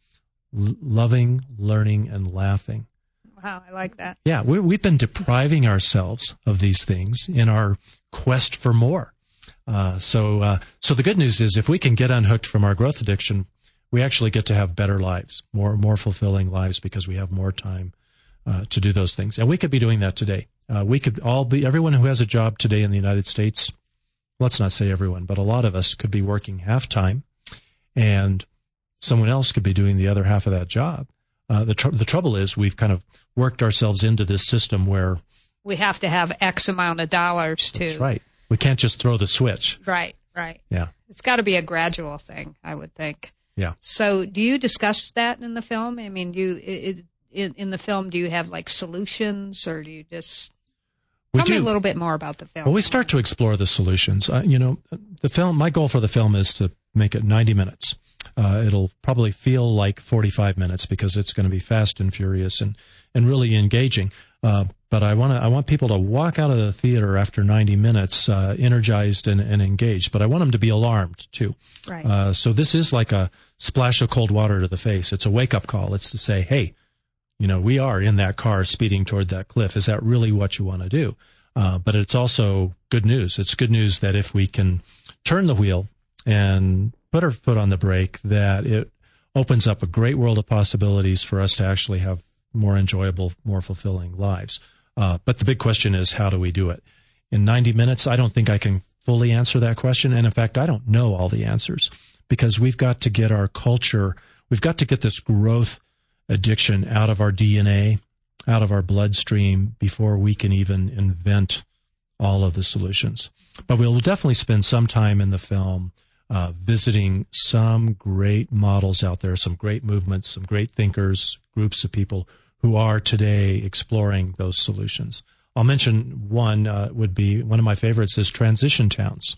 L- loving, learning, and laughing. Wow, I like that. Yeah, we have been depriving ourselves of these things in our quest for more. Uh, so, uh, so the good news is, if we can get unhooked from our growth addiction, we actually get to have better lives, more more fulfilling lives, because we have more time uh, to do those things. And we could be doing that today. Uh, we could all be, everyone who has a job today in the United States, let's not say everyone, but a lot of us could be working half time and someone else could be doing the other half of that job. Uh, the, tr- the trouble is we've kind of worked ourselves into this system where we have to have X amount of dollars to. That's right. We can't just throw the switch. Right, right. Yeah. It's got to be a gradual thing, I would think. Yeah. So, do you discuss that in the film? I mean, do you, it, in, in the film, do you have like solutions or do you just we Tell do. me a little bit more about the film. Well, we start to explore the solutions. Uh, you know, the film. My goal for the film is to make it 90 minutes. Uh, it'll probably feel like 45 minutes because it's going to be fast and furious and and really engaging. Uh, but I want to I want people to walk out of the theater after 90 minutes uh, energized and, and engaged. But I want them to be alarmed too. Right. Uh, so this is like a splash of cold water to the face. It's a wake up call. It's to say, hey, you know, we are in that car speeding toward that cliff. Is that really what you want to do? Uh, but it's also good news. It's good news that if we can turn the wheel and put our foot on the brake, that it opens up a great world of possibilities for us to actually have more enjoyable, more fulfilling lives. Uh, but the big question is, how do we do it? In 90 minutes, I don't think I can fully answer that question. And in fact, I don't know all the answers because we've got to get our culture, we've got to get this growth addiction out of our DNA, out of our bloodstream before we can even invent all of the solutions. But we'll definitely spend some time in the film uh, visiting some great models out there, some great movements, some great thinkers, groups of people who are today exploring those solutions. I'll mention one uh, would be one of my favorites is transition towns.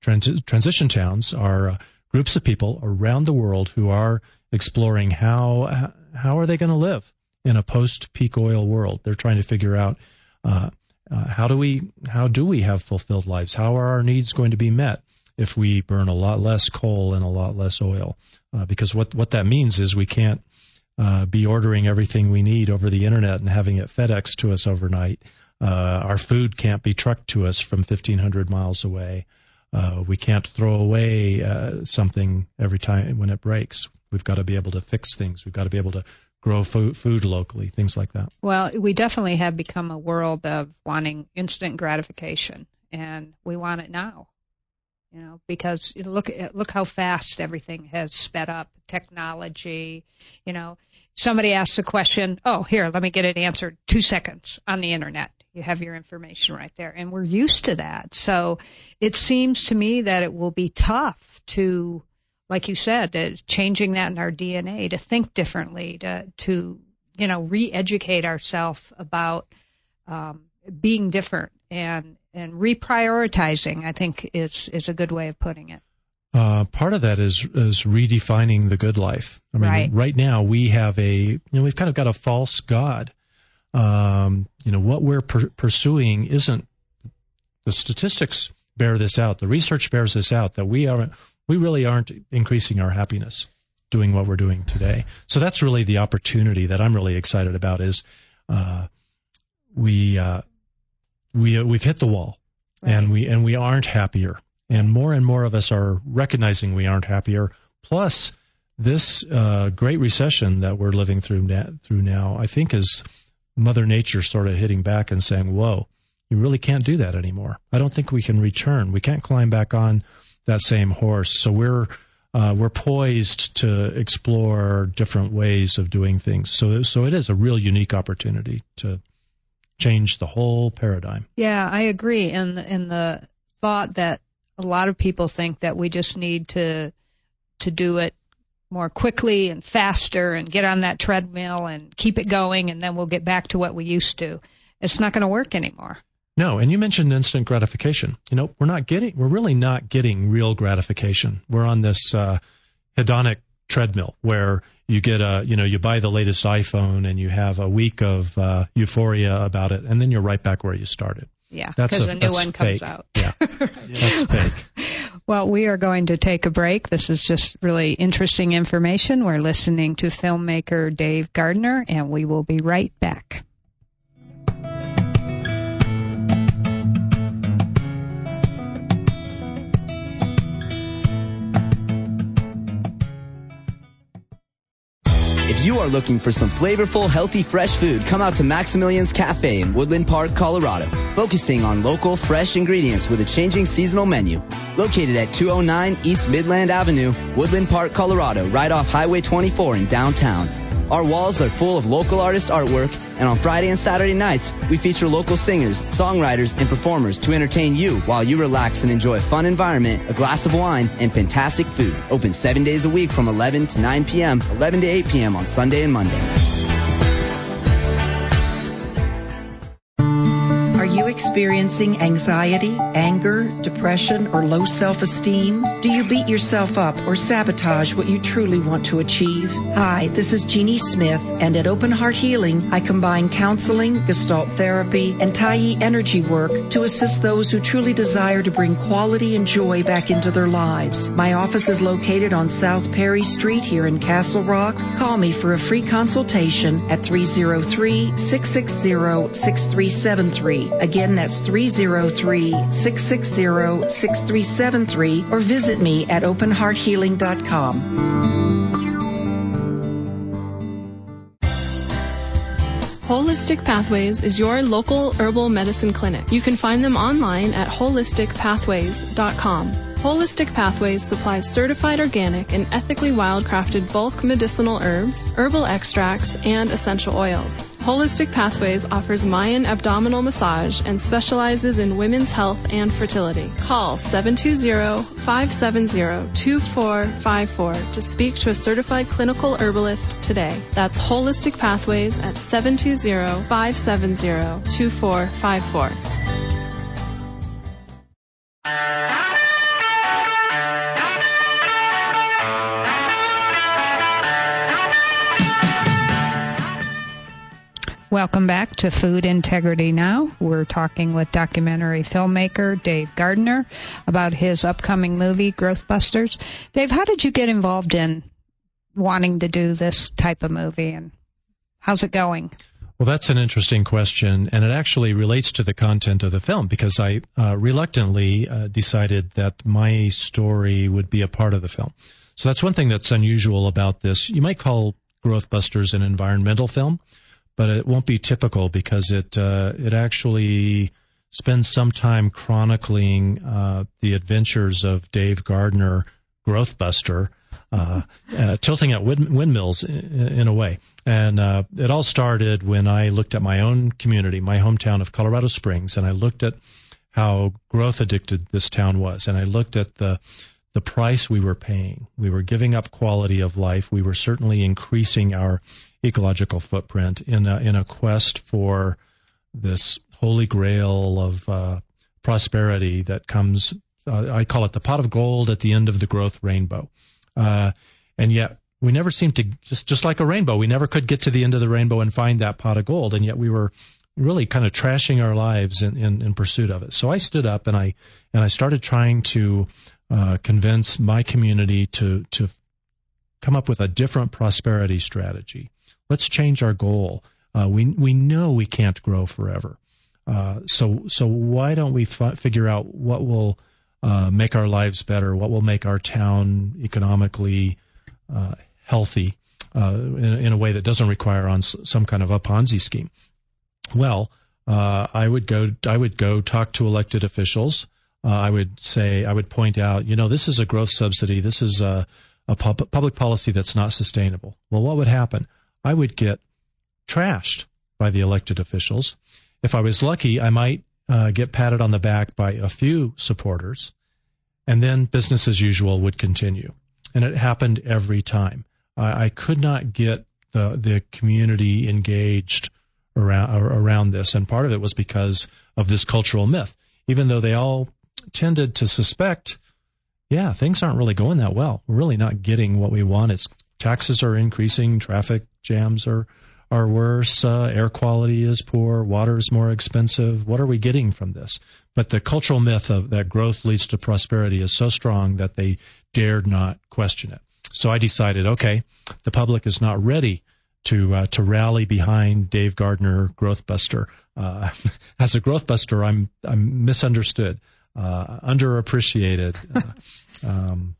Trans- transition towns are uh, groups of people around the world who are exploring how how are they going to live in a post peak oil world? They're trying to figure out uh, uh, how do we how do we have fulfilled lives? How are our needs going to be met if we burn a lot less coal and a lot less oil? Uh, because what what that means is we can't uh, be ordering everything we need over the internet and having it FedEx to us overnight. Uh, our food can't be trucked to us from 1,500 miles away. Uh, we can't throw away something every time when it breaks. We've got to be able to fix things. We've got to be able to grow food, food locally, things like that. Well, we definitely have become a world of wanting instant gratification, and we want it now. You know, because look look how fast everything has sped up, technology. You know, somebody asks a question, oh, here, let me get it answered two seconds on the internet. You have your information right there, and we're used to that. So it seems to me that it will be tough to, like you said, uh, changing that in our DNA to think differently, to to you know re-educate ourselves about um, being different and and reprioritizing. I think is is a good way of putting it. Uh, part of that is is redefining the good life. I mean, Right. right now we have a you know we've kind of got a false god. Um, you know what we're per- pursuing isn't the statistics bear this out. The research bears this out that we are we really aren't increasing our happiness doing what we're doing today. So that's really the opportunity that I'm really excited about. Is uh, we uh, we uh, we've hit the wall, and we and we aren't happier, and more and more of us are recognizing we aren't happier. Plus, this uh, great recession that we're living through na- through now, I think, is Mother Nature sort of hitting back and saying, "Whoa, you really can't do that anymore. I don't think we can return. We can't climb back on that same horse." So we're uh, we're poised to explore different ways of doing things. So so it is a real unique opportunity to change the whole paradigm. Yeah, I agree. And and the thought that a lot of people think that we just need to to do it more quickly and faster and get on that treadmill and keep it going and then we'll get back to what we used to. It's not going to work anymore. No, and you mentioned instant gratification. You know, we're not getting, we're really not getting real gratification. We're on this uh, hedonic treadmill where you get a, you know, you buy the latest iPhone and you have a week of uh, euphoria about it, and then you're right back where you started. Yeah, because a- a new one comes fake. out. Yeah, <laughs> that's fake. Well, we are going to take a break. This is just really interesting information. We're listening to filmmaker Dave Gardner, and we will be right back. If you are looking for some flavorful, healthy, fresh food, come out to Maximilian's Cafe in Woodland Park, Colorado, focusing on local, fresh ingredients with a changing seasonal menu. Located at 209 East Midland Avenue, Woodland Park, Colorado, right off Highway 24 in downtown. Our walls are full of local artist artwork, and on Friday and Saturday nights, we feature local singers, songwriters, and performers to entertain you while you relax and enjoy a fun environment, a glass of wine, and fantastic food. Open seven days a week from 11 to 9 p.m., 11 to 8 p.m. on Sunday and Monday. Experiencing anxiety, anger, depression, or low self esteem? Do you beat yourself up or sabotage what you truly want to achieve? Hi, this is Jeannie Smith, and at Open Heart Healing, I combine counseling, gestalt therapy, and Tai energy work to assist those who truly desire to bring quality and joy back into their lives. My office is located on South Perry Street here in Castle Rock. Call me for a free consultation at 303 660 6373. Again, that's 303 660 6373 or visit me at openhearthealing.com. Holistic Pathways is your local herbal medicine clinic. You can find them online at holisticpathways.com. Holistic Pathways supplies certified organic and ethically wildcrafted bulk medicinal herbs, herbal extracts, and essential oils. Holistic Pathways offers Mayan abdominal massage and specializes in women's health and fertility. Call 720-570-2454 to speak to a certified clinical herbalist today. That's Holistic Pathways at 720-570-2454. Welcome back to Food Integrity Now. We're talking with documentary filmmaker Dave Gardner about his upcoming movie, GrowthBusters. Dave, how did you get involved in wanting to do this type of movie and how's it going? Well, that's an interesting question, and it actually relates to the content of the film because I uh, reluctantly uh, decided that my story would be a part of the film. So that's one thing that's unusual about this. You might call GrowthBusters an environmental film, but it won't be typical because it uh, it actually spends some time chronicling uh, the adventures of Dave Gardner, Growthbuster, uh, uh, tilting at wind- windmills in, in, a way. And uh, it all started when I looked at my own community, my hometown of Colorado Springs, and I looked at how growth addicted this town was, and I looked at the the price we were paying. We were giving up quality of life. We were certainly increasing our ecological footprint in a, in a quest for this holy grail of uh, prosperity that comes. Uh, I call it the pot of gold at the end of the growth rainbow. Uh, and yet we never seemed to just just like a rainbow. We never could get to the end of the rainbow and find that pot of gold. And yet we were really kind of trashing our lives in, in, in pursuit of it. So I stood up and I and I started trying to uh, convince my community to to come up with a different prosperity strategy. Let's change our goal. Uh, we we know we can't grow forever. Uh, so so why don't we f- figure out what will uh, make our lives better? What will make our town economically uh, healthy uh, in, in, a way that doesn't require on some kind of a Ponzi scheme? Well, uh, I would go I would go talk to elected officials. I would say I would point out, you know, this is a growth subsidy. This is a, a pub- public policy that's not sustainable. Well, what would happen? I would get trashed by the elected officials. If I was lucky, I might uh, get patted on the back by a few supporters, and then business as usual would continue. And it happened every time. I, I could not get the the community engaged around around this, and part of it was because of this cultural myth. Even though they all tended to suspect, yeah, things aren't really going that well. We're really not getting what we want. It's taxes are increasing, traffic jams are are worse, uh, air quality is poor, water is more expensive. What are we getting from this? But the cultural myth of that growth leads to prosperity is so strong that they dared not question it. So I decided, okay, the public is not ready to uh, to rally behind Dave Gardner, Growthbuster. Uh, <laughs> as a Growthbuster, I'm I'm misunderstood, uh, underappreciated, uh, <laughs> um,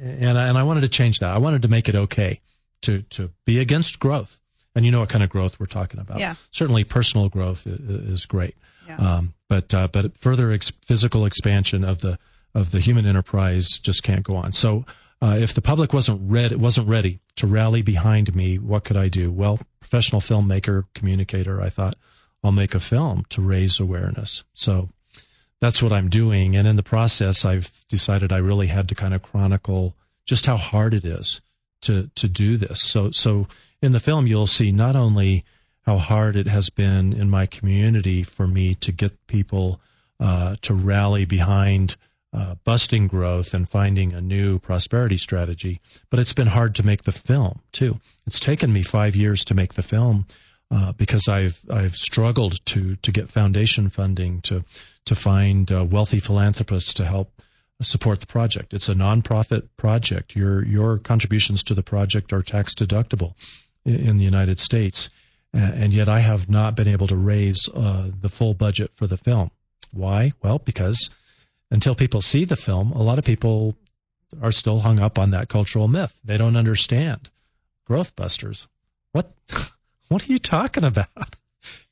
and and I wanted to change that. I wanted to make it okay to to be against growth. And you know what kind of growth we're talking about. Yeah. Certainly, personal growth is, is great. Yeah. Um, but uh, but further ex- physical expansion of the of the human enterprise just can't go on. So uh, if the public wasn't ready wasn't ready to rally behind me, what could I do? Well, professional filmmaker, communicator, I thought I'll make a film to raise awareness. So that's what I'm doing. And in the process, I've decided I really had to kind of chronicle just how hard it is to to do this. So so in the film you'll see not only how hard it has been in my community for me to get people uh, to rally behind uh, busting growth and finding a new prosperity strategy, but it's been hard to make the film too. It's taken me five years to make the film uh, because I've I've struggled to to get foundation funding to to find uh, wealthy philanthropists to help support the project. It's a nonprofit project. Your your contributions to the project are tax deductible in the United States, and yet I have not been able to raise uh, the full budget for the film. Why? Well, because until people see the film, a lot of people are still hung up on that cultural myth. They don't understand growth busters. What <laughs> what are you talking about?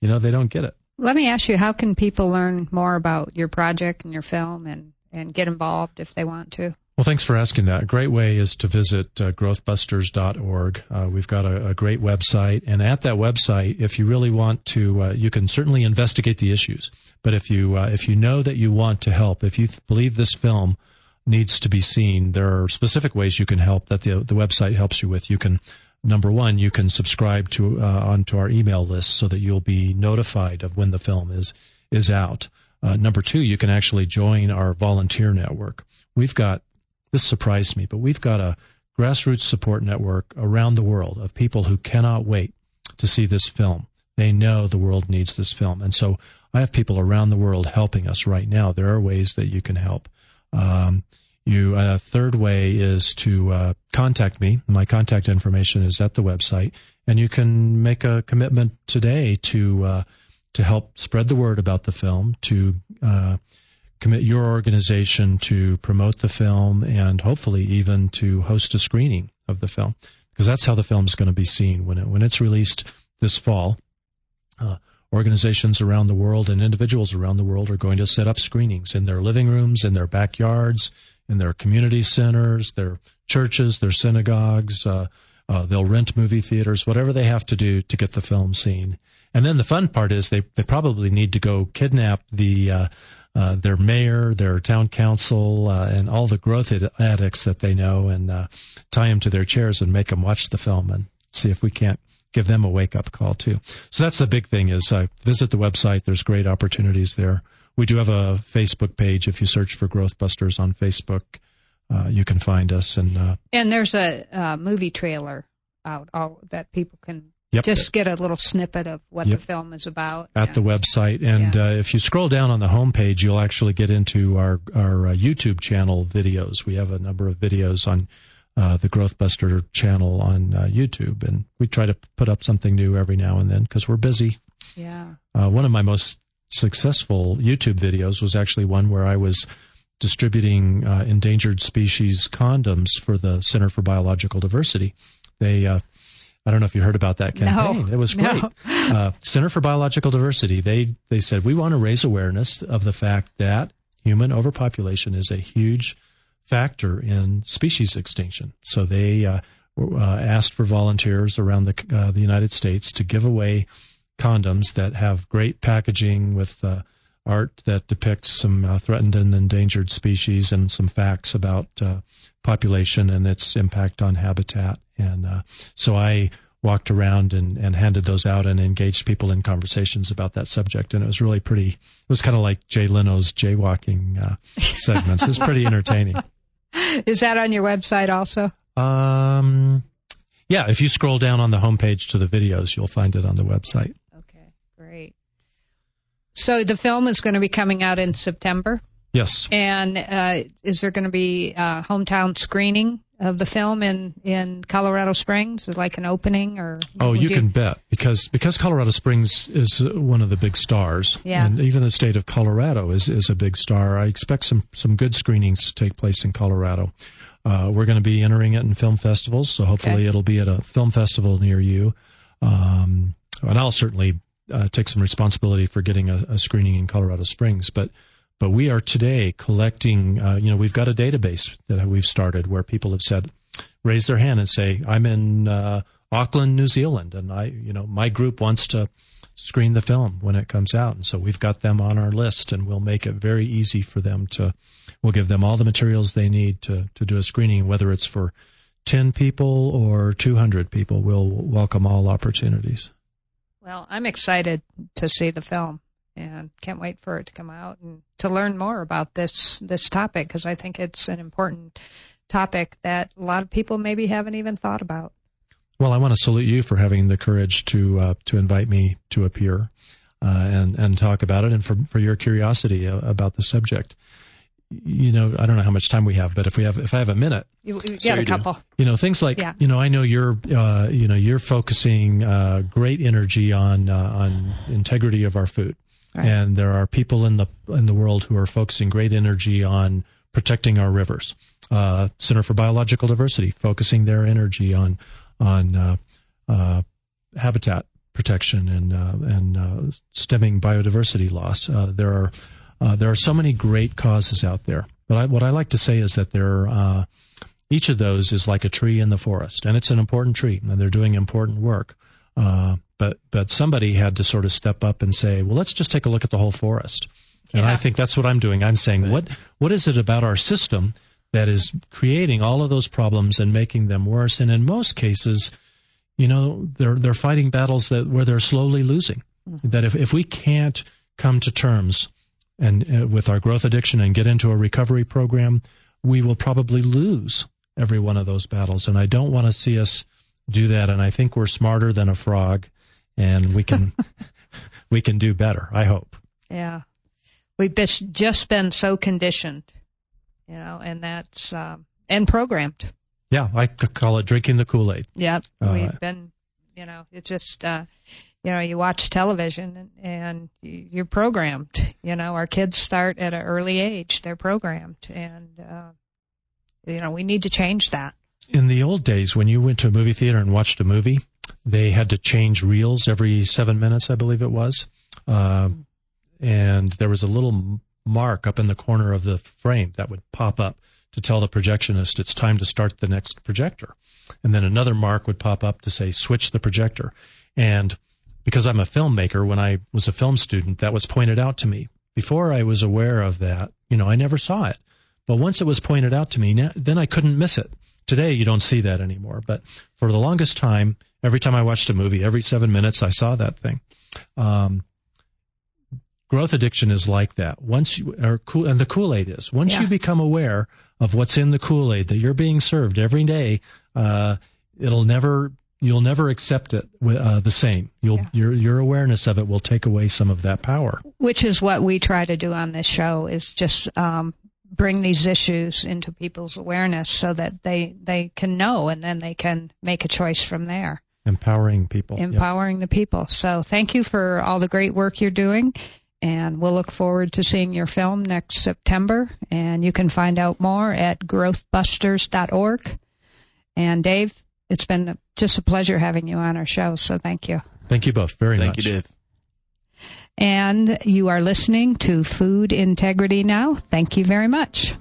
You know, they don't get it. Let me ask you, how can people learn more about your project and your film and and get involved if they want to. Well, thanks for asking that. A great way is to visit uh, growthbusters.org. Uh, we've got a, a, great website. And at that website, if you really want to, uh, you can certainly investigate the issues. But if you, uh, if you know that you want to help, if you th- believe this film needs to be seen, there are specific ways you can help that the, the website helps you with. You can, number one, you can subscribe to, uh, onto our email list so that you'll be notified of when the film is, is out. Uh, number two, you can actually join our volunteer network. We've got, this surprised me, but we've got a grassroots support network around the world of people who cannot wait to see this film. They know the world needs this film. And so I have people around the world helping us right now. There are ways that you can help. Um, you, a uh, third way is to uh, contact me. My contact information is at the website, and you can make a commitment today to uh, to help spread the word about the film, to uh, commit your organization to promote the film, and hopefully even to host a screening of the film, because that's how the film is going to be seen when it when it's released this fall. Uh, organizations around the world and individuals around the world are going to set up screenings in their living rooms, in their backyards, in their community centers, their churches, their synagogues. Uh, uh, they'll rent movie theaters, whatever they have to do to get the film seen. And then the fun part is they, they probably need to go kidnap the uh, uh, their mayor, their town council, uh, and all the growth addicts that they know, and uh, tie them to their chairs and make them watch the film and see if we can't give them a wake up call too. So that's the big thing is uh, visit the website. There's great opportunities there. We do have a Facebook page. If you search for GrowthBusters on Facebook, uh, you can find us. And uh, and there's a uh, movie trailer out all, that people can Yep. just get a little snippet of what Yep. the film is about. at the website. And Yeah. uh, if you scroll down on the homepage, you'll actually get into our our uh, YouTube channel videos. We have a number of videos on uh, the Growthbuster channel on uh, YouTube, and we try to put up something new every now and then because we're busy. yeah. Uh, one of my most successful YouTube videos was actually one where I was distributing uh, endangered species condoms for the Center for Biological Diversity. They, uh, I don't know if you heard about that No. campaign. It was No. great. Uh, Center for Biological Diversity. They they said we want to raise awareness of the fact that human overpopulation is a huge factor in species extinction. So they uh, uh, asked for volunteers around the uh, the United States to give away condoms that have great packaging with uh, art that depicts some uh, threatened and endangered species and some facts about uh, population and its impact on habitat. And uh, so I walked around and, and handed those out and engaged people in conversations about that subject. And it was really pretty, it was kind of like Jay Leno's jaywalking uh, <laughs> segments. It's pretty entertaining. Is that on your website also? Um, yeah, if you scroll down on the homepage to the videos, you'll find it on the website. So the film is going to be coming out in September, Yes. and uh, is there going to be a hometown screening of the film in in Colorado Springs? Is it like an opening or? Oh, would you can bet because because Colorado Springs is uh, one of the big stars, Yeah. and even the state of Colorado is is a big star. I expect some some good screenings to take place in Colorado. Uh, we're going to be entering it in film festivals, so hopefully Okay. it'll be at a film festival near you. Um, and I'll certainly uh, take some responsibility for getting a, a screening in Colorado Springs, but. But we are today collecting, uh, you know, we've got a database that we've started where people have said, raise their hand and say, I'm in uh, Auckland, New Zealand, and I, you know, my group wants to screen the film when it comes out. And so we've got them on our list and we'll make it very easy for them to, we'll give them all the materials they need to, to do a screening, whether it's for 10 people or 200 people. We'll welcome all opportunities. Well, I'm excited to see the film and can't wait for it to come out and to learn more about this this topic because I think it's an important topic that a lot of people maybe haven't even thought about. Well, I want to salute you for having the courage to uh, to invite me to appear uh, and and talk about it, and for for your curiosity uh, about the subject. You know, I don't know how much time we have, but if we have, if I have a minute, You, you So a you do. couple. you know, things like Yeah. you know, I know you're uh, you know you're focusing uh, great energy on uh, on integrity of our food, Right. and there are people in the in the world who are focusing great energy on protecting our rivers. Uh, Center for Biological Diversity focusing their energy on on uh, uh, habitat protection and uh, and uh, stemming biodiversity loss. Uh, there are uh, there are so many great causes out there. But I, what I like to say is that there uh, each of those is like a tree in the forest, and it's an important tree, and they're doing important work. Uh, but but somebody had to sort of step up and say, well, let's just take a look at the whole forest. And I think that's what I'm doing. I'm saying, what what is it about our system that is creating all of those problems and making them worse? And in most cases, you know, they're they're fighting battles that where they're slowly losing. That if if we can't come to terms and uh, with our growth addiction and get into a recovery program, we will probably lose every one of those battles. And I don't want to see us do that. And I think we're smarter than a frog, and we can <laughs> we can do better. I hope. Yeah. We've just been so conditioned, you know, and that's, um, and programmed. Yeah, I could call it drinking the Kool Aid. Yep. Uh, We've been, you know, it's just, uh, you know, you watch television and, and you- you're programmed. You know, our kids start at an early age. They're programmed. And, uh, you know, we need to change that. In the old days, when you went to a movie theater and watched a movie, they had to change reels every seven minutes, I believe it was. uh, and there was a little mark up in the corner of the frame that would pop up to tell the projectionist it's time to start the next projector. And then another mark would pop up to say switch the projector. And because I'm a filmmaker, when I was a film student, that was pointed out to me. Before I was aware of that, you know, I never saw it. But once it was pointed out to me, then I couldn't miss it. Today, you don't see that anymore. But for the longest time, every time I watched a movie, every seven minutes, I saw that thing. Um, growth addiction is like that. Once you are cool, and the Kool Aid is once yeah. you become aware of what's in the Kool Aid that you're being served every day, uh, it'll never you'll never accept it uh, the same. You'll yeah. your your awareness of it will take away some of that power. Which is what we try to do on this show is just um, bring these issues into people's awareness so that they they can know and then they can make a choice from there. Empowering people. Empowering yep. the people. So thank you for all the great work you're doing. And we'll look forward to seeing your film next September. And you can find out more at growthbusters.org. And Dave, it's been just a pleasure having you on our show. So thank you. Thank you both very thank much. Thank you, Dave. And you are listening to Food Integrity Now. Thank you very much.